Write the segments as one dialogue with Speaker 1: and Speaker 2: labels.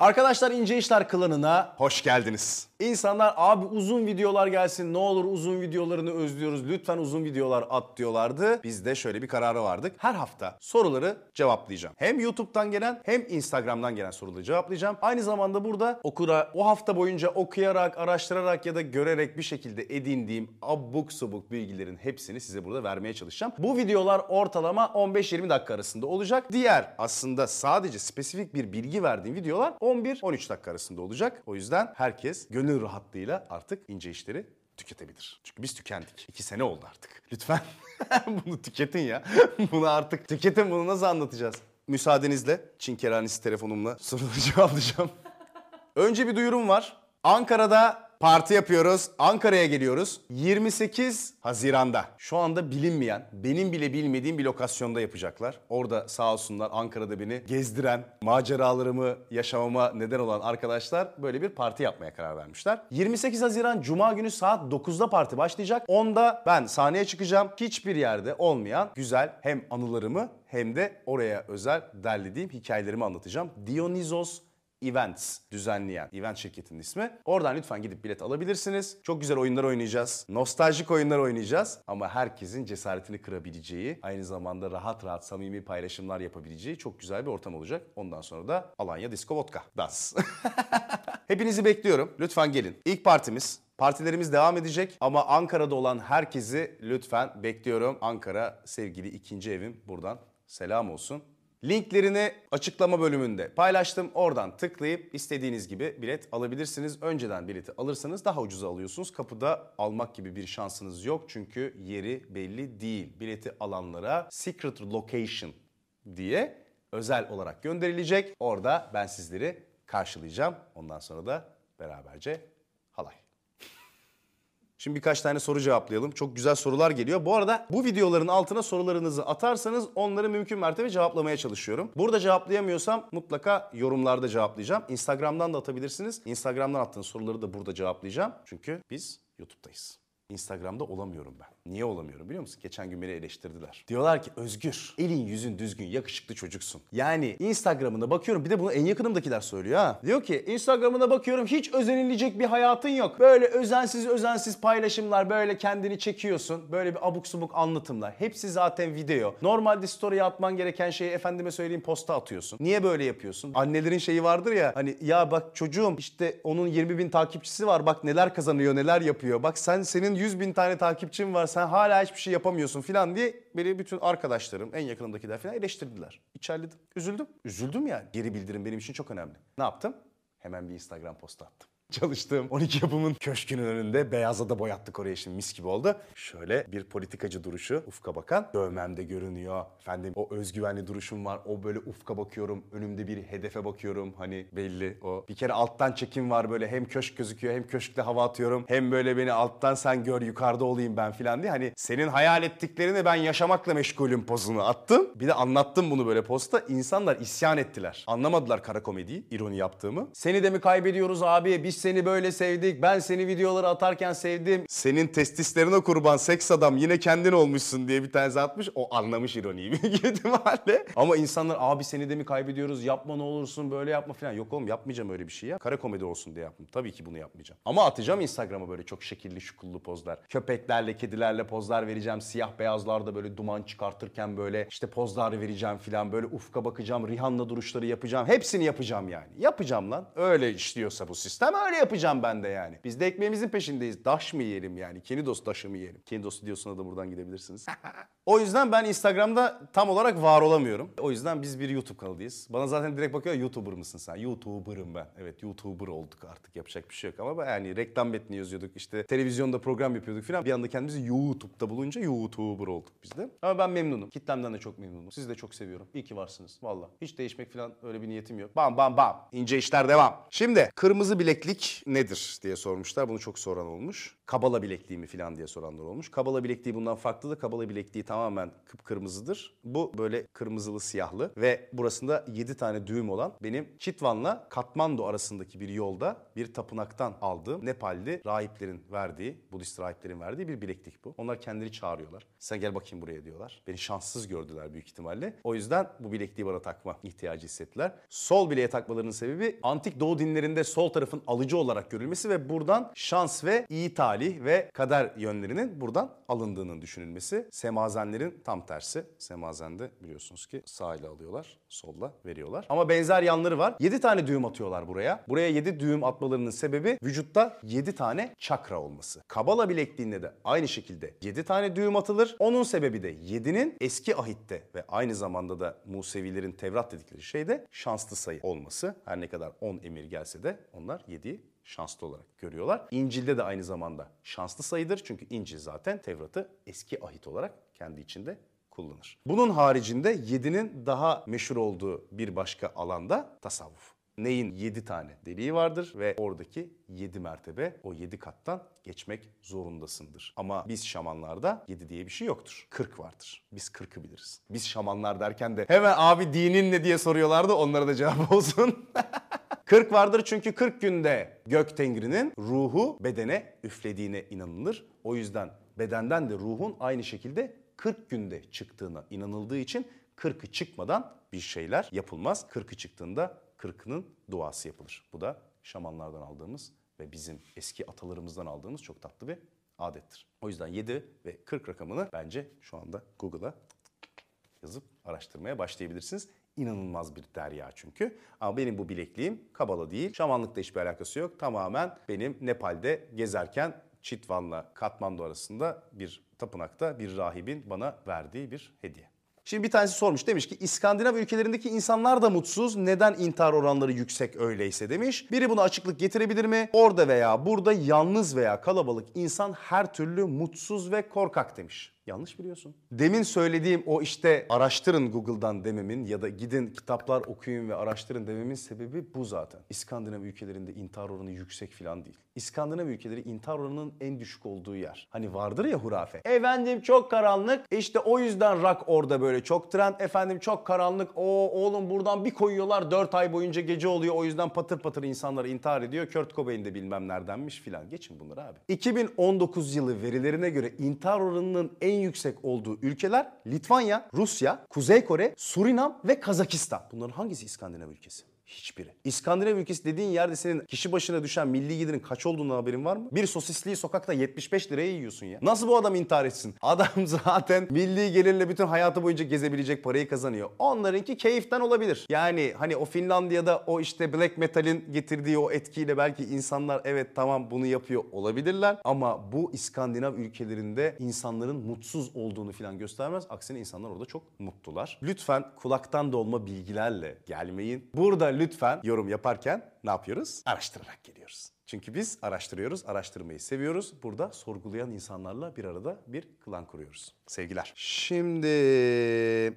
Speaker 1: Arkadaşlar İnce İşler klanına hoş geldiniz. İnsanlar abi uzun videolar gelsin ne olur uzun videolarını özlüyoruz lütfen uzun videolar at diyorlardı. Biz de şöyle bir karara vardık. Her hafta soruları cevaplayacağım. Hem YouTube'dan gelen hem Instagram'dan gelen soruları cevaplayacağım. Aynı zamanda burada okura o hafta boyunca okuyarak, araştırarak ya da görerek bir şekilde edindiğim abuk subuk bilgilerin hepsini size burada vermeye çalışacağım. Bu videolar ortalama 15-20 dakika arasında olacak. Diğer aslında sadece spesifik bir bilgi verdiğim videolar 11-13 dakika arasında olacak. O yüzden herkes gönül rahatlığıyla artık ince işleri tüketebilir. Çünkü biz tükendik. İki sene oldu artık. Lütfen bunu tüketin ya. bunu artık tüketin bunu nasıl anlatacağız? Müsaadenizle Çin keranesi telefonumla soruları cevaplayacağım. Önce bir duyurum var. Ankara'da parti yapıyoruz. Ankara'ya geliyoruz. 28 Haziran'da. Şu anda bilinmeyen, benim bile bilmediğim bir lokasyonda yapacaklar. Orada sağ olsunlar Ankara'da beni gezdiren, maceralarımı yaşamama neden olan arkadaşlar böyle bir parti yapmaya karar vermişler. 28 Haziran Cuma günü saat 9'da parti başlayacak. 10'da ben sahneye çıkacağım. Hiçbir yerde olmayan güzel hem anılarımı hem de oraya özel derlediğim hikayelerimi anlatacağım. Dionysos Events düzenleyen event şirketinin ismi. Oradan lütfen gidip bilet alabilirsiniz. Çok güzel oyunlar oynayacağız. Nostaljik oyunlar oynayacağız. Ama herkesin cesaretini kırabileceği, aynı zamanda rahat rahat samimi paylaşımlar yapabileceği çok güzel bir ortam olacak. Ondan sonra da Alanya Disco Vodka Dans. Hepinizi bekliyorum. Lütfen gelin. İlk partimiz Partilerimiz devam edecek ama Ankara'da olan herkesi lütfen bekliyorum. Ankara sevgili ikinci evim buradan selam olsun. Linklerini açıklama bölümünde paylaştım. Oradan tıklayıp istediğiniz gibi bilet alabilirsiniz. Önceden bileti alırsanız daha ucuza alıyorsunuz. Kapıda almak gibi bir şansınız yok. Çünkü yeri belli değil. Bileti alanlara secret location diye özel olarak gönderilecek. Orada ben sizleri karşılayacağım. Ondan sonra da beraberce. Şimdi birkaç tane soru cevaplayalım. Çok güzel sorular geliyor. Bu arada bu videoların altına sorularınızı atarsanız onları mümkün mertebe cevaplamaya çalışıyorum. Burada cevaplayamıyorsam mutlaka yorumlarda cevaplayacağım. Instagram'dan da atabilirsiniz. Instagram'dan attığınız soruları da burada cevaplayacağım. Çünkü biz YouTube'dayız. Instagram'da olamıyorum ben. Niye olamıyorum biliyor musun? Geçen gün beni eleştirdiler. Diyorlar ki Özgür, elin yüzün düzgün, yakışıklı çocuksun. Yani Instagram'ına bakıyorum, bir de bunu en yakınımdakiler söylüyor ha. Diyor ki Instagram'ına bakıyorum hiç özenilecek bir hayatın yok. Böyle özensiz özensiz paylaşımlar, böyle kendini çekiyorsun. Böyle bir abuk subuk anlatımlar. Hepsi zaten video. Normalde story'e atman gereken şeyi efendime söyleyeyim posta atıyorsun. Niye böyle yapıyorsun? Annelerin şeyi vardır ya hani ya bak çocuğum işte onun 20 bin takipçisi var bak neler kazanıyor neler yapıyor. Bak sen senin 100 bin tane takipçin var sen hala hiçbir şey yapamıyorsun falan diye beni bütün arkadaşlarım en yakınımdakiler falan eleştirdiler. İçerledim. Üzüldüm. Üzüldüm yani. Geri bildirim benim için çok önemli. Ne yaptım? Hemen bir Instagram postu attım. Çalıştığım 12 yapımın köşkünün önünde beyaza da boyattık oraya şimdi mis gibi oldu. Şöyle bir politikacı duruşu ufka bakan. Dövmemde görünüyor. Efendim o özgüvenli duruşum var. O böyle ufka bakıyorum. Önümde bir hedefe bakıyorum. Hani belli o. Bir kere alttan çekim var böyle hem köşk gözüküyor hem köşkle hava atıyorum. Hem böyle beni alttan sen gör yukarıda olayım ben filan diye. Hani senin hayal ettiklerini ben yaşamakla meşgulüm pozunu attım. Bir de anlattım bunu böyle posta. İnsanlar isyan ettiler. Anlamadılar kara komediyi, ironi yaptığımı. Seni de mi kaybediyoruz abi? Biz seni böyle sevdik. Ben seni videoları atarken sevdim. Senin testislerine kurban seks adam yine kendin olmuşsun diye bir tanesi atmış. O anlamış ironiyi büyük ihtimalle. Ama insanlar abi seni de mi kaybediyoruz? Yapma ne olursun böyle yapma falan. Yok oğlum yapmayacağım öyle bir şey ya. Kara komedi olsun diye yaptım. Tabii ki bunu yapmayacağım. Ama atacağım Instagram'a böyle çok şekilli şukullu pozlar. Köpeklerle, kedilerle pozlar vereceğim. Siyah beyazlarda böyle duman çıkartırken böyle işte pozlar vereceğim filan. Böyle ufka bakacağım. Rihanna duruşları yapacağım. Hepsini yapacağım yani. Yapacağım lan. Öyle işliyorsa bu sistem öyle yapacağım ben de yani. Biz de ekmeğimizin peşindeyiz. Daş mı yiyelim yani? Kenidos taşı mı yiyelim? Kenidos diyorsun da buradan gidebilirsiniz. o yüzden ben Instagram'da tam olarak var olamıyorum. O yüzden biz bir YouTube kanalıyız. Bana zaten direkt bakıyor YouTuber mısın sen? YouTuber'ım ben. Evet YouTuber olduk artık yapacak bir şey yok ama yani reklam metni yazıyorduk işte televizyonda program yapıyorduk falan. Bir anda kendimizi YouTube'da bulunca YouTuber olduk biz de. Ama ben memnunum. Kitlemden de çok memnunum. Sizi de çok seviyorum. İyi ki varsınız. Valla. Hiç değişmek falan öyle bir niyetim yok. Bam bam bam. İnce işler devam. Şimdi kırmızı bileklik nedir diye sormuşlar. Bunu çok soran olmuş. Kabala bilekliği mi falan diye soranlar olmuş. Kabala bilekliği bundan farklıdır. Kabala bilekliği tamamen kıpkırmızıdır. Bu böyle kırmızılı siyahlı ve burasında 7 tane düğüm olan benim Chitwan'la Katmandu arasındaki bir yolda bir tapınaktan aldığım Nepalli rahiplerin verdiği, Budist rahiplerin verdiği bir bileklik bu. Onlar kendileri çağırıyorlar. Sen gel bakayım buraya diyorlar. Beni şanssız gördüler büyük ihtimalle. O yüzden bu bilekliği bana takma ihtiyacı hissettiler. Sol bileğe takmalarının sebebi antik doğu dinlerinde sol tarafın alıcı olarak görülmesi ve buradan şans ve iyi talih ve kader yönlerinin buradan alındığının düşünülmesi. Semazenlerin tam tersi. Semazende biliyorsunuz ki sağ ile alıyorlar, solla veriyorlar. Ama benzer yanları var. 7 tane düğüm atıyorlar buraya. Buraya 7 düğüm atmalarının sebebi vücutta 7 tane çakra olması. Kabala bilekliğinde de aynı şekilde 7 tane düğüm atılır. Onun sebebi de 7'nin eski ahitte ve aynı zamanda da Musevilerin Tevrat dedikleri şeyde şanslı sayı olması. Her ne kadar 10 emir gelse de onlar 7'yi şanslı olarak görüyorlar. İncil'de de aynı zamanda şanslı sayıdır. Çünkü İncil zaten Tevrat'ı eski ahit olarak kendi içinde kullanır. Bunun haricinde 7'nin daha meşhur olduğu bir başka alanda tasavvuf. Neyin 7 tane deliği vardır ve oradaki 7 mertebe o 7 kattan geçmek zorundasındır. Ama biz şamanlarda 7 diye bir şey yoktur. 40 vardır. Biz 40'ı biliriz. Biz şamanlar derken de hemen abi dinin ne diye soruyorlardı onlara da cevap olsun. 40 vardır çünkü 40 günde gök tengrinin ruhu bedene üflediğine inanılır. O yüzden bedenden de ruhun aynı şekilde 40 günde çıktığına inanıldığı için 40'ı çıkmadan bir şeyler yapılmaz. 40'ı çıktığında 40'ının duası yapılır. Bu da şamanlardan aldığımız ve bizim eski atalarımızdan aldığımız çok tatlı bir adettir. O yüzden 7 ve 40 rakamını bence şu anda Google'a yazıp araştırmaya başlayabilirsiniz. İnanılmaz bir derya çünkü. Ama benim bu bilekliğim kabala değil. Şamanlıkla hiçbir alakası yok. Tamamen benim Nepal'de gezerken Chitwan'la Katmandu arasında bir tapınakta bir rahibin bana verdiği bir hediye. Şimdi bir tanesi sormuş demiş ki İskandinav ülkelerindeki insanlar da mutsuz. Neden intihar oranları yüksek öyleyse demiş. Biri buna açıklık getirebilir mi? Orada veya burada yalnız veya kalabalık insan her türlü mutsuz ve korkak demiş. Yanlış biliyorsun. Demin söylediğim o işte araştırın Google'dan dememin ya da gidin kitaplar okuyun ve araştırın dememin sebebi bu zaten. İskandinav ülkelerinde intihar oranı yüksek falan değil. İskandinav ülkeleri intihar oranının en düşük olduğu yer. Hani vardır ya hurafe. Efendim çok karanlık. İşte o yüzden rock orada böyle çok trend. Efendim çok karanlık. O oğlum buradan bir koyuyorlar 4 ay boyunca gece oluyor. O yüzden patır patır insanlar intihar ediyor. Kurt Cobain de bilmem neredenmiş filan. Geçin bunları abi. 2019 yılı verilerine göre intihar oranının en yüksek olduğu ülkeler Litvanya, Rusya, Kuzey Kore, Surinam ve Kazakistan. Bunların hangisi İskandinav ülkesi? Hiçbiri. İskandinav ülkesi dediğin yerde senin kişi başına düşen milli gelirin kaç olduğunu haberin var mı? Bir sosisliği sokakta 75 liraya yiyorsun ya. Nasıl bu adam intihar etsin? Adam zaten milli gelirle bütün hayatı boyunca gezebilecek parayı kazanıyor. Onlarınki keyiften olabilir. Yani hani o Finlandiya'da o işte black metal'in getirdiği o etkiyle belki insanlar evet tamam bunu yapıyor olabilirler. Ama bu İskandinav ülkelerinde insanların mutsuz olduğunu falan göstermez. Aksine insanlar orada çok mutlular. Lütfen kulaktan dolma bilgilerle gelmeyin. Burada lütfen yorum yaparken ne yapıyoruz? Araştırarak geliyoruz. Çünkü biz araştırıyoruz, araştırmayı seviyoruz. Burada sorgulayan insanlarla bir arada bir klan kuruyoruz. Sevgiler. Şimdi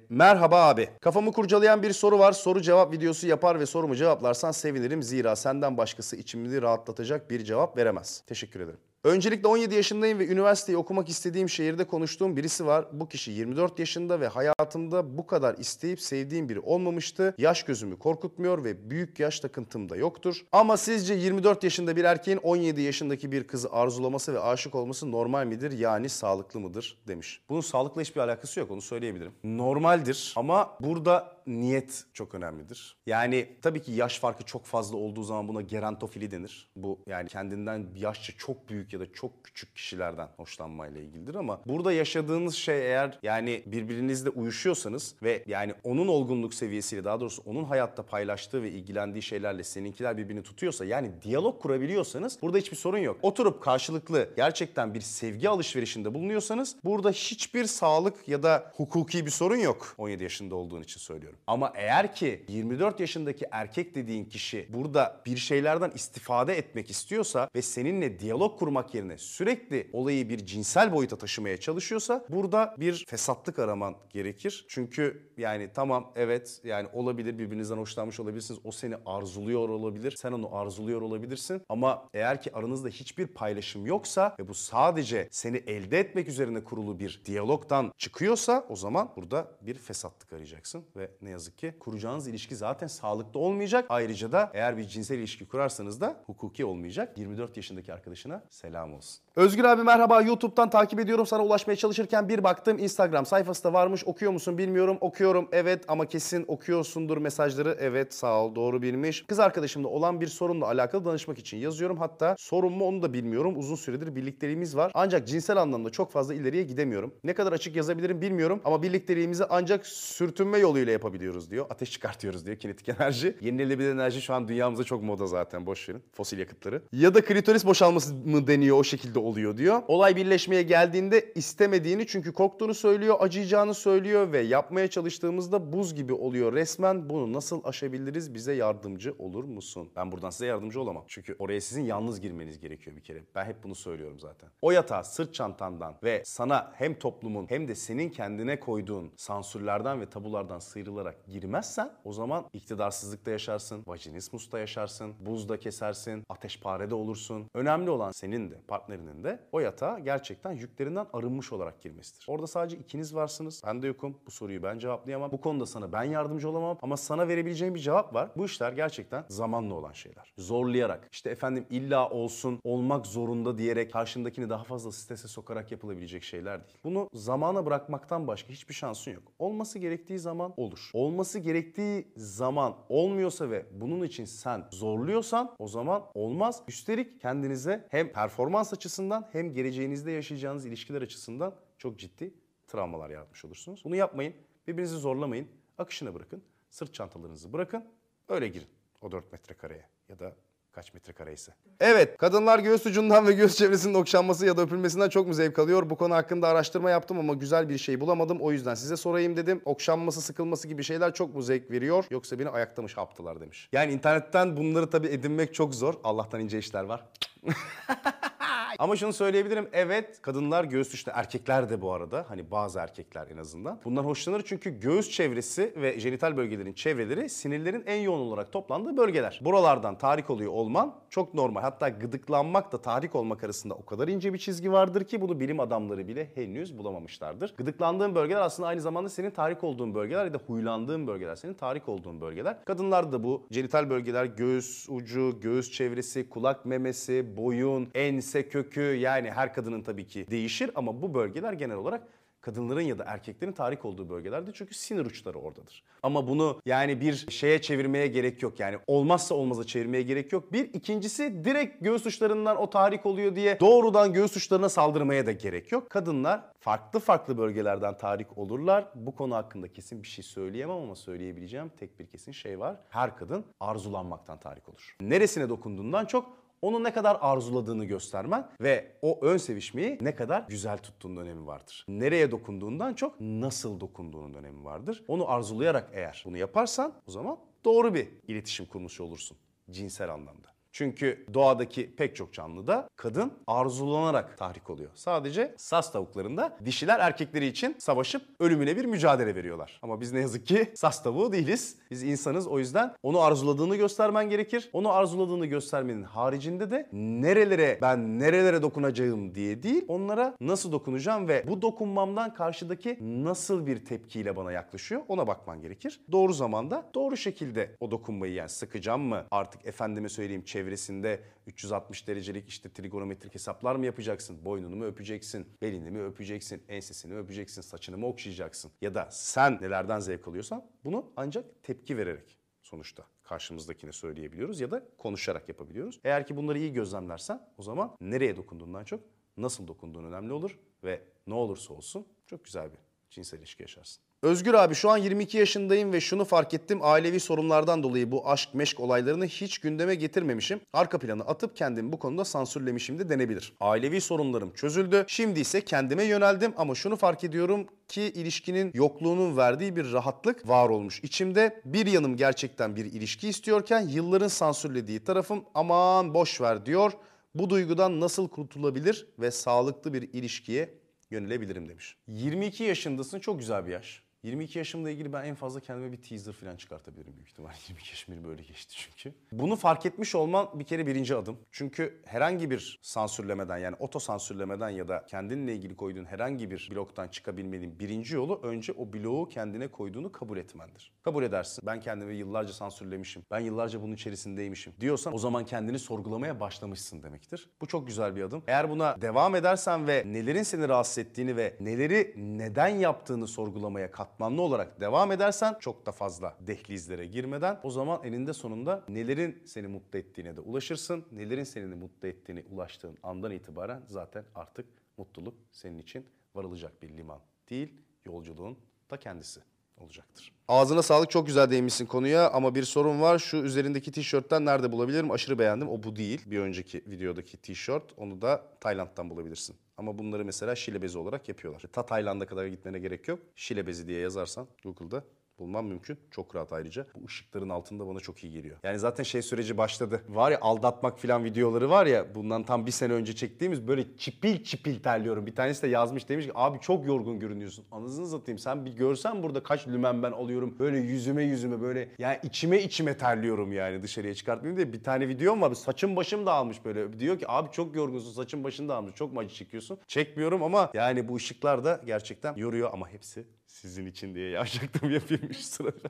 Speaker 1: merhaba abi. Kafamı kurcalayan bir soru var. Soru cevap videosu yapar ve sorumu cevaplarsan sevinirim. Zira senden başkası içimini rahatlatacak bir cevap veremez. Teşekkür ederim. Öncelikle 17 yaşındayım ve üniversiteyi okumak istediğim şehirde konuştuğum birisi var. Bu kişi 24 yaşında ve hayatımda bu kadar isteyip sevdiğim biri olmamıştı. Yaş gözümü korkutmuyor ve büyük yaş takıntım da yoktur. Ama sizce 24 yaşında bir erkeğin 17 yaşındaki bir kızı arzulaması ve aşık olması normal midir? Yani sağlıklı mıdır? demiş. Bunun sağlıkla hiçbir alakası yok onu söyleyebilirim. Normaldir ama burada niyet çok önemlidir. Yani tabii ki yaş farkı çok fazla olduğu zaman buna gerantofili denir. Bu yani kendinden yaşça çok büyük ya da çok küçük kişilerden hoşlanmayla ilgilidir ama burada yaşadığınız şey eğer yani birbirinizle uyuşuyorsanız ve yani onun olgunluk seviyesiyle daha doğrusu onun hayatta paylaştığı ve ilgilendiği şeylerle seninkiler birbirini tutuyorsa yani diyalog kurabiliyorsanız burada hiçbir sorun yok. Oturup karşılıklı gerçekten bir sevgi alışverişinde bulunuyorsanız burada hiçbir sağlık ya da hukuki bir sorun yok. 17 yaşında olduğun için söylüyorum. Demiyorum. Ama eğer ki 24 yaşındaki erkek dediğin kişi burada bir şeylerden istifade etmek istiyorsa ve seninle diyalog kurmak yerine sürekli olayı bir cinsel boyuta taşımaya çalışıyorsa burada bir fesatlık araman gerekir. Çünkü yani tamam evet yani olabilir birbirinizden hoşlanmış olabilirsiniz. O seni arzuluyor olabilir. Sen onu arzuluyor olabilirsin. Ama eğer ki aranızda hiçbir paylaşım yoksa ve bu sadece seni elde etmek üzerine kurulu bir diyalogdan çıkıyorsa o zaman burada bir fesatlık arayacaksın ve ne yazık ki kuracağınız ilişki zaten sağlıklı olmayacak. Ayrıca da eğer bir cinsel ilişki kurarsanız da hukuki olmayacak. 24 yaşındaki arkadaşına selam olsun. Özgür abi merhaba YouTube'dan takip ediyorum. Sana ulaşmaya çalışırken bir baktım Instagram sayfası da varmış. Okuyor musun bilmiyorum. Okuyorum evet ama kesin okuyorsundur mesajları. Evet sağ ol doğru bilmiş. Kız arkadaşımla olan bir sorunla alakalı danışmak için yazıyorum. Hatta sorun mu onu da bilmiyorum. Uzun süredir birlikteliğimiz var. Ancak cinsel anlamda çok fazla ileriye gidemiyorum. Ne kadar açık yazabilirim bilmiyorum ama birlikteliğimizi ancak sürtünme yoluyla yapabiliyoruz diyor. Ateş çıkartıyoruz diyor kinetik enerji. Yenilenebilir enerji şu an dünyamızda çok moda zaten boş verin. Fosil yakıtları. Ya da klitoris boşalması mı deniyor o şekilde oluyor diyor. Olay birleşmeye geldiğinde istemediğini çünkü korktuğunu söylüyor, acıyacağını söylüyor ve yapmaya çalıştığımızda buz gibi oluyor resmen. Bunu nasıl aşabiliriz? Bize yardımcı olur musun? Ben buradan size yardımcı olamam. Çünkü oraya sizin yalnız girmeniz gerekiyor bir kere. Ben hep bunu söylüyorum zaten. O yatağa sırt çantandan ve sana hem toplumun hem de senin kendine koyduğun sansürlerden ve tabulardan sıyrılarak girmezsen o zaman iktidarsızlıkta yaşarsın, vajinismusta yaşarsın, buzda kesersin, ateşparede olursun. Önemli olan senin de partnerinin de o yatağa gerçekten yüklerinden arınmış olarak girmesidir. Orada sadece ikiniz varsınız. Ben de yokum. Bu soruyu ben cevaplayamam. Bu konuda sana ben yardımcı olamam ama sana verebileceğim bir cevap var. Bu işler gerçekten zamanla olan şeyler. Zorlayarak, işte efendim illa olsun, olmak zorunda diyerek karşındakini daha fazla strese sokarak yapılabilecek şeyler değil. Bunu zamana bırakmaktan başka hiçbir şansın yok. Olması gerektiği zaman olur. Olması gerektiği zaman olmuyorsa ve bunun için sen zorluyorsan o zaman olmaz. Üstelik kendinize hem performans açısından hem geleceğinizde yaşayacağınız ilişkiler açısından çok ciddi travmalar yaratmış olursunuz. Bunu yapmayın. Birbirinizi zorlamayın. Akışına bırakın. Sırt çantalarınızı bırakın. Öyle girin o 4 metrekareye ya da kaç metrekare ise. Evet, kadınlar göğüs ucundan ve göğüs çevresinin okşanması ya da öpülmesinden çok mu zevk alıyor? Bu konu hakkında araştırma yaptım ama güzel bir şey bulamadım. O yüzden size sorayım dedim. Okşanması, sıkılması gibi şeyler çok mu zevk veriyor? Yoksa beni ayaktamış haptılar demiş. Yani internetten bunları tabii edinmek çok zor. Allah'tan ince işler var. Ama şunu söyleyebilirim. Evet kadınlar göğüs üstü erkekler de bu arada. Hani bazı erkekler en azından. Bundan hoşlanır çünkü göğüs çevresi ve jenital bölgelerin çevreleri sinirlerin en yoğun olarak toplandığı bölgeler. Buralardan tahrik oluyor olman çok normal. Hatta gıdıklanmak da tahrik olmak arasında o kadar ince bir çizgi vardır ki bunu bilim adamları bile henüz bulamamışlardır. Gıdıklandığın bölgeler aslında aynı zamanda senin tahrik olduğun bölgeler ya da huylandığın bölgeler. Senin tahrik olduğun bölgeler. Kadınlarda da bu jenital bölgeler göğüs ucu, göğüs çevresi, kulak memesi, boyun, ense kökü yani her kadının tabii ki değişir ama bu bölgeler genel olarak kadınların ya da erkeklerin tahrik olduğu bölgelerde çünkü sinir uçları oradadır. Ama bunu yani bir şeye çevirmeye gerek yok. Yani olmazsa olmaza çevirmeye gerek yok. Bir ikincisi direkt göğüs uçlarından o tahrik oluyor diye doğrudan göğüs uçlarına saldırmaya da gerek yok. Kadınlar farklı farklı bölgelerden tahrik olurlar. Bu konu hakkında kesin bir şey söyleyemem ama söyleyebileceğim tek bir kesin şey var. Her kadın arzulanmaktan tahrik olur. Neresine dokunduğundan çok onu ne kadar arzuladığını göstermen ve o ön sevişmeyi ne kadar güzel tuttuğunun önemi vardır. Nereye dokunduğundan çok nasıl dokunduğunun önemi vardır. Onu arzulayarak eğer bunu yaparsan o zaman doğru bir iletişim kurmuş olursun cinsel anlamda. Çünkü doğadaki pek çok canlıda kadın arzulanarak tahrik oluyor. Sadece sas tavuklarında dişiler erkekleri için savaşıp ölümüne bir mücadele veriyorlar. Ama biz ne yazık ki sas tavuğu değiliz. Biz insanız o yüzden onu arzuladığını göstermen gerekir. Onu arzuladığını göstermenin haricinde de nerelere ben nerelere dokunacağım diye değil onlara nasıl dokunacağım ve bu dokunmamdan karşıdaki nasıl bir tepkiyle bana yaklaşıyor ona bakman gerekir. Doğru zamanda doğru şekilde o dokunmayı yani sıkacağım mı artık efendime söyleyeyim çevresinde 360 derecelik işte trigonometrik hesaplar mı yapacaksın? Boynunu mu öpeceksin? Belini mi öpeceksin? Ensesini mi öpeceksin? Saçını mı okşayacaksın? Ya da sen nelerden zevk alıyorsan bunu ancak tepki vererek sonuçta karşımızdakine söyleyebiliyoruz ya da konuşarak yapabiliyoruz. Eğer ki bunları iyi gözlemlersen o zaman nereye dokunduğundan çok nasıl dokunduğun önemli olur ve ne olursa olsun çok güzel bir cinsel ilişki yaşarsın. Özgür abi şu an 22 yaşındayım ve şunu fark ettim. Ailevi sorunlardan dolayı bu aşk meşk olaylarını hiç gündeme getirmemişim. Arka planı atıp kendimi bu konuda sansürlemişim de denebilir. Ailevi sorunlarım çözüldü. Şimdi ise kendime yöneldim ama şunu fark ediyorum ki ilişkinin yokluğunun verdiği bir rahatlık var olmuş. İçimde bir yanım gerçekten bir ilişki istiyorken yılların sansürlediği tarafım aman boş ver diyor. Bu duygudan nasıl kurtulabilir ve sağlıklı bir ilişkiye yönelebilirim demiş. 22 yaşındasın çok güzel bir yaş. 22 yaşımla ilgili ben en fazla kendime bir teaser falan çıkartabilirim büyük ihtimal. 22 yaşım benim böyle geçti çünkü. Bunu fark etmiş olman bir kere birinci adım. Çünkü herhangi bir sansürlemeden yani oto sansürlemeden ya da kendinle ilgili koyduğun herhangi bir bloktan çıkabilmenin birinci yolu önce o bloğu kendine koyduğunu kabul etmendir. Kabul edersin. Ben kendimi yıllarca sansürlemişim. Ben yıllarca bunun içerisindeymişim diyorsan o zaman kendini sorgulamaya başlamışsın demektir. Bu çok güzel bir adım. Eğer buna devam edersen ve nelerin seni rahatsız ettiğini ve neleri neden yaptığını sorgulamaya katmanlı olarak devam edersen çok da fazla dehlizlere girmeden o zaman eninde sonunda nelerin seni mutlu ettiğine de ulaşırsın. Nelerin seni mutlu ettiğini ulaştığın andan itibaren zaten artık mutluluk senin için varılacak bir liman değil, yolculuğun da kendisi olacaktır. Ağzına sağlık çok güzel değinmişsin konuya ama bir sorun var. Şu üzerindeki tişörtten nerede bulabilirim? Aşırı beğendim. O bu değil. Bir önceki videodaki tişört. Onu da Tayland'dan bulabilirsin. Ama bunları mesela şile bezi olarak yapıyorlar. Ta Tayland'a kadar gitmene gerek yok. Şile bezi diye yazarsan Google'da bulman mümkün. Çok rahat ayrıca. Bu ışıkların altında bana çok iyi geliyor. Yani zaten şey süreci başladı. Var ya aldatmak falan videoları var ya bundan tam bir sene önce çektiğimiz böyle çipil çipil terliyorum. Bir tanesi de yazmış demiş ki abi çok yorgun görünüyorsun. Anasını satayım sen bir görsen burada kaç lümen ben alıyorum. Böyle yüzüme yüzüme böyle yani içime içime terliyorum yani dışarıya çıkartmayayım diye. Bir tane videom var. Saçım başım dağılmış böyle. Diyor ki abi çok yorgunsun saçın başın dağılmış. Çok mu acı çekiyorsun? Çekmiyorum ama yani bu ışıklar da gerçekten yoruyor ama hepsi sizin için diye yavaşlaktım yapayımmış sırada.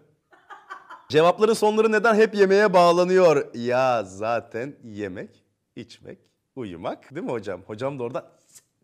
Speaker 1: Cevapların sonları neden hep yemeğe bağlanıyor? Ya zaten yemek, içmek, uyumak değil mi hocam? Hocam da orada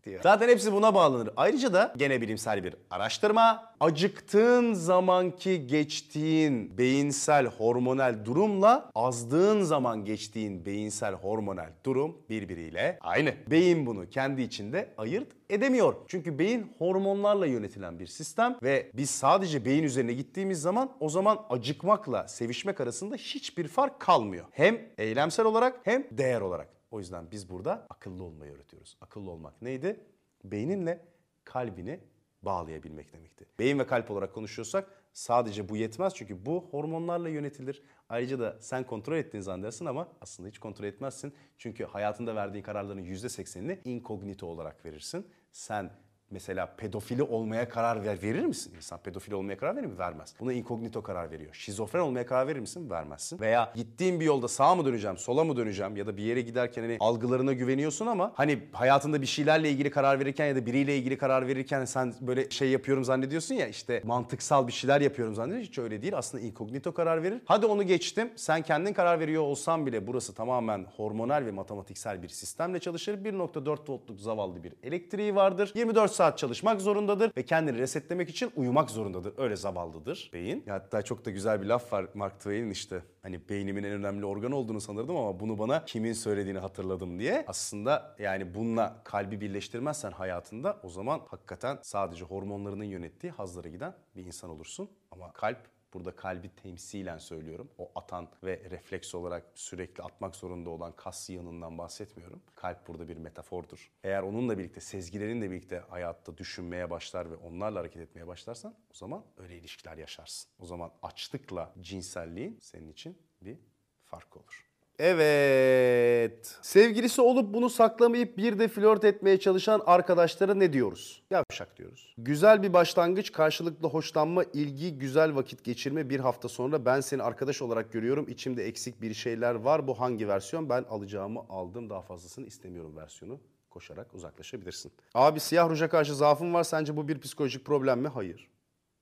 Speaker 1: diyor. Zaten hepsi buna bağlanır. Ayrıca da gene bilimsel bir araştırma. Acıktığın zamanki geçtiğin beyinsel hormonal durumla azdığın zaman geçtiğin beyinsel hormonal durum birbiriyle aynı. Beyin bunu kendi içinde ayırt edemiyor. Çünkü beyin hormonlarla yönetilen bir sistem ve biz sadece beyin üzerine gittiğimiz zaman o zaman acıkmakla sevişmek arasında hiçbir fark kalmıyor. Hem eylemsel olarak hem değer olarak. O yüzden biz burada akıllı olmayı öğretiyoruz. Akıllı olmak neydi? Beyninle kalbini bağlayabilmek demekti. Beyin ve kalp olarak konuşuyorsak sadece bu yetmez çünkü bu hormonlarla yönetilir. Ayrıca da sen kontrol ettiğini zannedersin ama aslında hiç kontrol etmezsin. Çünkü hayatında verdiğin kararların %80'ini inkognito olarak verirsin. Sen mesela pedofili olmaya karar ver, verir misin? İnsan pedofili olmaya karar verir mi? Vermez. Buna inkognito karar veriyor. Şizofren olmaya karar verir misin? Vermezsin. Veya gittiğin bir yolda sağa mı döneceğim, sola mı döneceğim ya da bir yere giderken hani algılarına güveniyorsun ama hani hayatında bir şeylerle ilgili karar verirken ya da biriyle ilgili karar verirken sen böyle şey yapıyorum zannediyorsun ya işte mantıksal bir şeyler yapıyorum zannediyorsun. Hiç öyle değil. Aslında inkognito karar verir. Hadi onu geçtim. Sen kendin karar veriyor olsan bile burası tamamen hormonal ve matematiksel bir sistemle çalışır. 1.4 voltluk zavallı bir elektriği vardır. 24 saat çalışmak zorundadır ve kendini resetlemek için uyumak zorundadır. Öyle zavallıdır beyin. Ya hatta çok da güzel bir laf var Mark Twain'in işte. Hani beynimin en önemli organ olduğunu sanırdım ama bunu bana kimin söylediğini hatırladım diye. Aslında yani bununla kalbi birleştirmezsen hayatında o zaman hakikaten sadece hormonlarının yönettiği hazlara giden bir insan olursun. Ama kalp Burada kalbi temsilen söylüyorum. O atan ve refleks olarak sürekli atmak zorunda olan kas yığınından bahsetmiyorum. Kalp burada bir metafordur. Eğer onunla birlikte, sezgilerinle birlikte hayatta düşünmeye başlar ve onlarla hareket etmeye başlarsan o zaman öyle ilişkiler yaşarsın. O zaman açlıkla cinselliğin senin için bir fark olur. Evet. Sevgilisi olup bunu saklamayıp bir de flört etmeye çalışan arkadaşlara ne diyoruz? Yavşak diyoruz. Güzel bir başlangıç, karşılıklı hoşlanma, ilgi, güzel vakit geçirme bir hafta sonra ben seni arkadaş olarak görüyorum. İçimde eksik bir şeyler var. Bu hangi versiyon? Ben alacağımı aldım. Daha fazlasını istemiyorum versiyonu. Koşarak uzaklaşabilirsin. Abi siyah ruja karşı zaafın var. Sence bu bir psikolojik problem mi? Hayır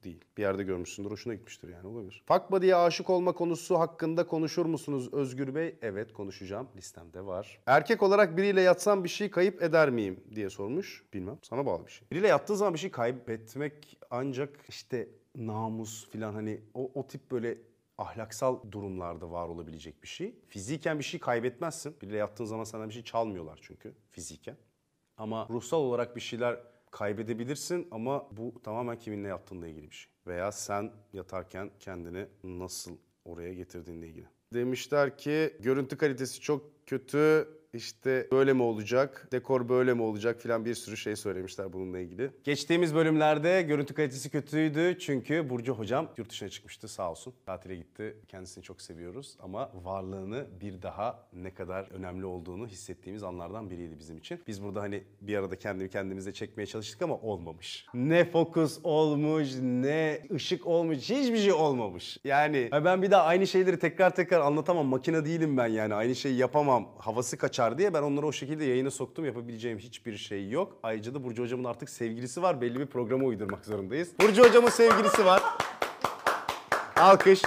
Speaker 1: değil. Bir yerde görmüşsündür, hoşuna gitmiştir yani olabilir. Fuck buddy'ye aşık olma konusu hakkında konuşur musunuz Özgür Bey? Evet konuşacağım. Listemde var. Erkek olarak biriyle yatsam bir şey kayıp eder miyim diye sormuş. Bilmem. Sana bağlı bir şey. Biriyle yattığı zaman bir şey kaybetmek ancak işte namus filan hani o, o tip böyle ahlaksal durumlarda var olabilecek bir şey. Fiziken bir şey kaybetmezsin. Biriyle yattığın zaman sana bir şey çalmıyorlar çünkü fiziken. Ama ruhsal olarak bir şeyler kaybedebilirsin ama bu tamamen kiminle yattığınla ilgili bir şey. veya sen yatarken kendini nasıl oraya getirdiğinle ilgili. Demişler ki görüntü kalitesi çok kötü. İşte böyle mi olacak, dekor böyle mi olacak filan bir sürü şey söylemişler bununla ilgili. Geçtiğimiz bölümlerde görüntü kalitesi kötüydü çünkü Burcu hocam yurt dışına çıkmıştı sağ olsun. Tatile gitti. Kendisini çok seviyoruz ama varlığını bir daha ne kadar önemli olduğunu hissettiğimiz anlardan biriydi bizim için. Biz burada hani bir arada kendimi kendimize çekmeye çalıştık ama olmamış. Ne fokus olmuş, ne ışık olmuş, hiçbir şey olmamış. Yani ben bir daha aynı şeyleri tekrar tekrar anlatamam. Makine değilim ben yani. Aynı şeyi yapamam. Havası kaçar diye ben onları o şekilde yayına soktum. Yapabileceğim hiçbir şey yok. Ayrıca da Burcu hocamın artık sevgilisi var. Belli bir programa uydurmak zorundayız. Burcu hocamın sevgilisi var. Alkış.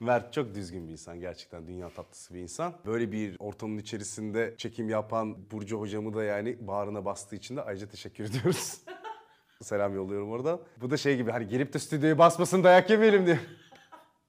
Speaker 1: Mert çok düzgün bir insan gerçekten dünya tatlısı bir insan. Böyle bir ortamın içerisinde çekim yapan Burcu hocamı da yani bağrına bastığı için de ayrıca teşekkür ediyoruz. Selam yolluyorum oradan. Bu da şey gibi hani gelip de stüdyoya basmasın dayak yemeyelim diye.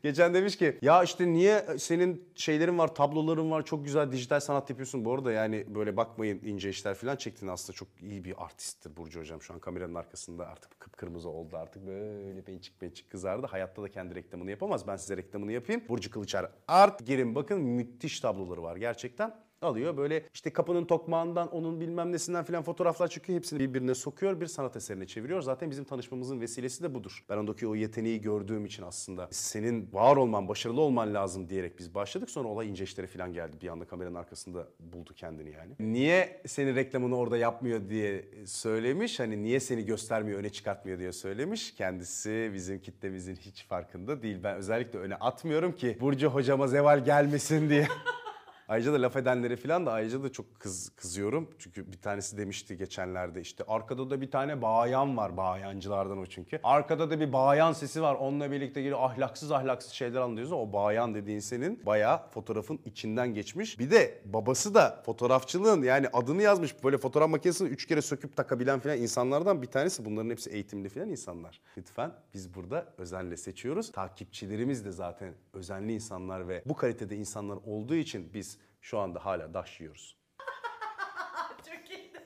Speaker 1: Geçen demiş ki ya işte niye senin şeylerin var, tabloların var, çok güzel dijital sanat yapıyorsun. Bu arada yani böyle bakmayın ince işler falan çektin aslında çok iyi bir artisttir Burcu hocam. Şu an kameranın arkasında artık kıpkırmızı oldu artık böyle pençik pençik kızardı. Hayatta da kendi reklamını yapamaz. Ben size reklamını yapayım. Burcu Kılıçar Art. Girin bakın müthiş tabloları var gerçekten alıyor. Böyle işte kapının tokmağından onun bilmem nesinden filan fotoğraflar çıkıyor. Hepsini birbirine sokuyor. Bir sanat eserine çeviriyor. Zaten bizim tanışmamızın vesilesi de budur. Ben ondaki o yeteneği gördüğüm için aslında senin var olman, başarılı olman lazım diyerek biz başladık. Sonra olay ince işlere filan geldi. Bir anda kameranın arkasında buldu kendini yani. Niye senin reklamını orada yapmıyor diye söylemiş. Hani niye seni göstermiyor, öne çıkartmıyor diye söylemiş. Kendisi bizim kitlemizin hiç farkında değil. Ben özellikle öne atmıyorum ki Burcu hocama zeval gelmesin diye. Ayrıca da laf edenleri falan da ayrıca da çok kız, kızıyorum. Çünkü bir tanesi demişti geçenlerde işte arkada da bir tane bayan var. Bayancılardan o çünkü. Arkada da bir bayan sesi var. Onunla birlikte geliyor ahlaksız ahlaksız şeyler anlıyoruz. O bayan dediğin senin bayağı fotoğrafın içinden geçmiş. Bir de babası da fotoğrafçılığın yani adını yazmış. Böyle fotoğraf makinesini üç kere söküp takabilen falan insanlardan bir tanesi. Bunların hepsi eğitimli falan insanlar. Lütfen biz burada özenle seçiyoruz. Takipçilerimiz de zaten özenli insanlar ve bu kalitede insanlar olduğu için biz şu anda hala daş yiyoruz.
Speaker 2: Çok iyiydi.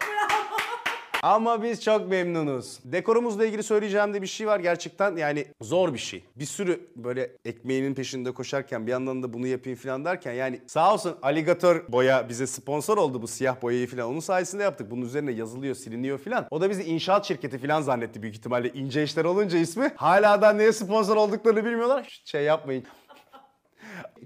Speaker 2: Bravo.
Speaker 1: Ama biz çok memnunuz. Dekorumuzla ilgili söyleyeceğim de bir şey var gerçekten yani zor bir şey. Bir sürü böyle ekmeğinin peşinde koşarken bir yandan da bunu yapayım falan derken yani sağ olsun aligatör boya bize sponsor oldu bu siyah boyayı falan. Onun sayesinde yaptık. Bunun üzerine yazılıyor, siliniyor falan. O da bizi inşaat şirketi falan zannetti büyük ihtimalle ince işler olunca ismi. Hala da neye sponsor olduklarını bilmiyorlar. Şey yapmayın.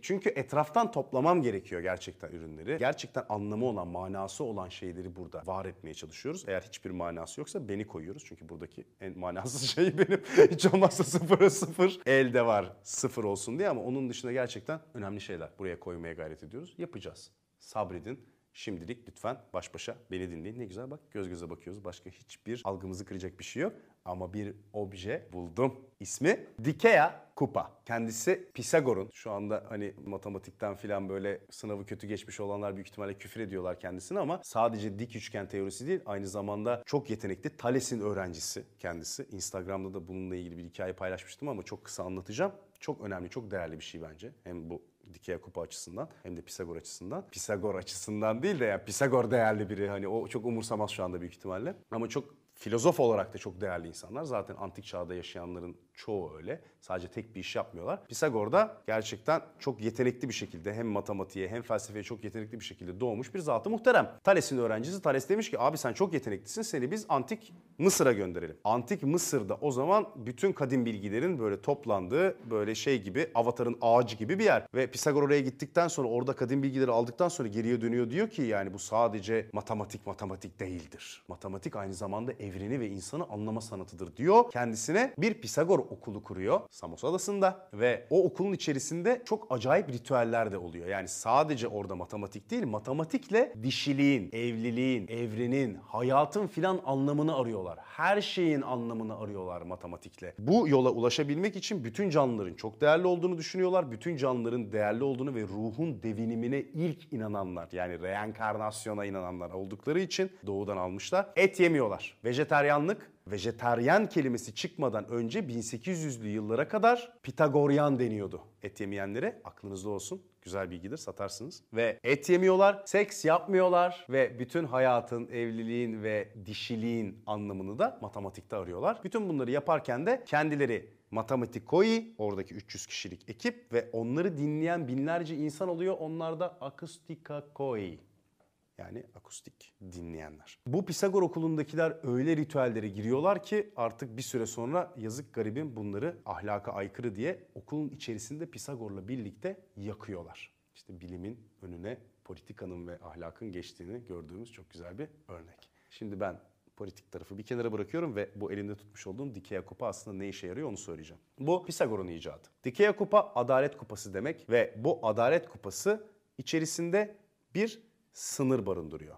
Speaker 1: Çünkü etraftan toplamam gerekiyor gerçekten ürünleri. Gerçekten anlamı olan, manası olan şeyleri burada var etmeye çalışıyoruz. Eğer hiçbir manası yoksa beni koyuyoruz. Çünkü buradaki en manasız şey benim. Hiç olmazsa sıfıra sıfır. Elde var sıfır olsun diye ama onun dışında gerçekten önemli şeyler buraya koymaya gayret ediyoruz. Yapacağız. Sabredin. Şimdilik lütfen baş başa beni dinleyin. Ne güzel bak göz göze bakıyoruz. Başka hiçbir algımızı kıracak bir şey yok. Ama bir obje buldum. İsmi Dikea Kupa. Kendisi Pisagor'un şu anda hani matematikten filan böyle sınavı kötü geçmiş olanlar büyük ihtimalle küfür ediyorlar kendisine ama sadece dik üçgen teorisi değil aynı zamanda çok yetenekli Thales'in öğrencisi kendisi. Instagram'da da bununla ilgili bir hikaye paylaşmıştım ama çok kısa anlatacağım. Çok önemli, çok değerli bir şey bence. Hem bu Dikea kupa açısından hem de Pisagor açısından. Pisagor açısından değil de yani Pisagor değerli biri. Hani o çok umursamaz şu anda büyük ihtimalle. Ama çok filozof olarak da çok değerli insanlar. Zaten antik çağda yaşayanların çoğu öyle. Sadece tek bir iş yapmıyorlar. Pisagor da gerçekten çok yetenekli bir şekilde hem matematiğe hem felsefeye çok yetenekli bir şekilde doğmuş bir zatı muhterem. Thales'in öğrencisi. Thales demiş ki abi sen çok yeteneklisin seni biz antik Mısır'a gönderelim. Antik Mısır'da o zaman bütün kadim bilgilerin böyle toplandığı böyle şey gibi avatarın ağacı gibi bir yer. Ve Pisagor oraya gittikten sonra orada kadim bilgileri aldıktan sonra geriye dönüyor diyor ki yani bu sadece matematik matematik değildir. Matematik aynı zamanda evreni ve insanı anlama sanatıdır diyor. Kendisine bir Pisagor okulu kuruyor Samos Adası'nda ve o okulun içerisinde çok acayip ritüeller de oluyor. Yani sadece orada matematik değil, matematikle dişiliğin, evliliğin, evrenin, hayatın filan anlamını arıyorlar. Her şeyin anlamını arıyorlar matematikle. Bu yola ulaşabilmek için bütün canlıların çok değerli olduğunu düşünüyorlar. Bütün canlıların değerli olduğunu ve ruhun devinimine ilk inananlar yani reenkarnasyona inananlar oldukları için doğudan almışlar. Et yemiyorlar. Vejeteryanlık vejeteryan kelimesi çıkmadan önce 1800'lü yıllara kadar Pitagoryan deniyordu et yemeyenlere. Aklınızda olsun. Güzel bilgidir satarsınız. Ve et yemiyorlar, seks yapmıyorlar ve bütün hayatın, evliliğin ve dişiliğin anlamını da matematikte arıyorlar. Bütün bunları yaparken de kendileri Matematikoi, oradaki 300 kişilik ekip ve onları dinleyen binlerce insan oluyor. Onlar da Akustikakoi. Yani akustik dinleyenler. Bu Pisagor okulundakiler öyle ritüellere giriyorlar ki artık bir süre sonra yazık garibim bunları ahlaka aykırı diye okulun içerisinde Pisagor'la birlikte yakıyorlar. İşte bilimin önüne politikanın ve ahlakın geçtiğini gördüğümüz çok güzel bir örnek. Şimdi ben politik tarafı bir kenara bırakıyorum ve bu elimde tutmuş olduğum Dikea kupa aslında ne işe yarıyor onu söyleyeceğim. Bu Pisagor'un icadı. Dikea kupa adalet kupası demek ve bu adalet kupası içerisinde bir sınır barındırıyor.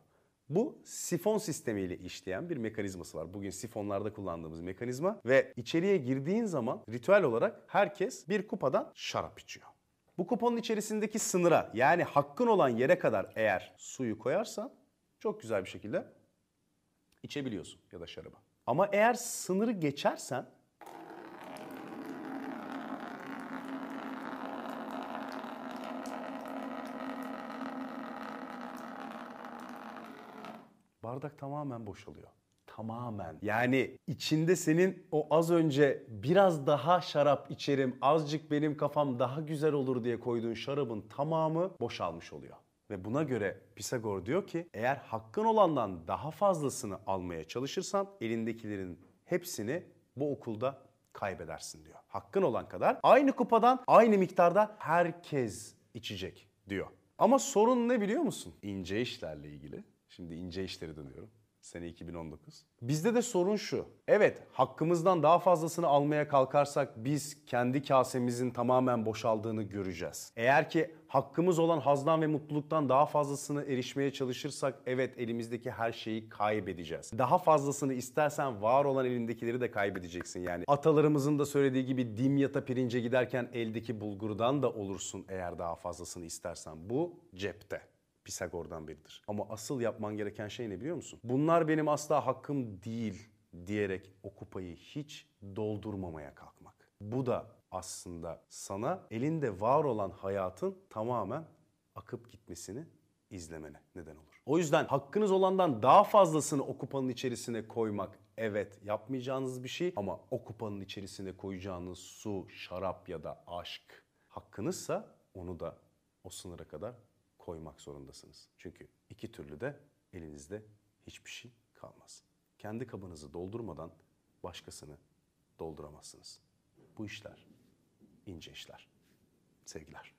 Speaker 1: Bu sifon sistemiyle işleyen bir mekanizması var. Bugün sifonlarda kullandığımız mekanizma ve içeriye girdiğin zaman ritüel olarak herkes bir kupadan şarap içiyor. Bu kupanın içerisindeki sınıra yani hakkın olan yere kadar eğer suyu koyarsan çok güzel bir şekilde içebiliyorsun ya da şarabı. Ama eğer sınırı geçersen bardak tamamen boşalıyor. Tamamen. Yani içinde senin o az önce biraz daha şarap içerim, azıcık benim kafam daha güzel olur diye koyduğun şarabın tamamı boşalmış oluyor. Ve buna göre Pisagor diyor ki eğer hakkın olandan daha fazlasını almaya çalışırsan elindekilerin hepsini bu okulda kaybedersin diyor. Hakkın olan kadar aynı kupadan aynı miktarda herkes içecek diyor. Ama sorun ne biliyor musun? İnce işlerle ilgili. Şimdi ince işleri dönüyorum. Sene 2019. Bizde de sorun şu. Evet hakkımızdan daha fazlasını almaya kalkarsak biz kendi kasemizin tamamen boşaldığını göreceğiz. Eğer ki hakkımız olan hazdan ve mutluluktan daha fazlasını erişmeye çalışırsak evet elimizdeki her şeyi kaybedeceğiz. Daha fazlasını istersen var olan elindekileri de kaybedeceksin yani. Atalarımızın da söylediği gibi dimyata pirince giderken eldeki bulgurdan da olursun eğer daha fazlasını istersen. Bu cepte. Pisagor'dan biridir. Ama asıl yapman gereken şey ne biliyor musun? Bunlar benim asla hakkım değil diyerek o kupayı hiç doldurmamaya kalkmak. Bu da aslında sana elinde var olan hayatın tamamen akıp gitmesini izlemene neden olur. O yüzden hakkınız olandan daha fazlasını o kupanın içerisine koymak evet yapmayacağınız bir şey ama o kupanın içerisine koyacağınız su, şarap ya da aşk hakkınızsa onu da o sınıra kadar koymak zorundasınız. Çünkü iki türlü de elinizde hiçbir şey kalmaz. Kendi kabınızı doldurmadan başkasını dolduramazsınız. Bu işler ince işler. Sevgiler.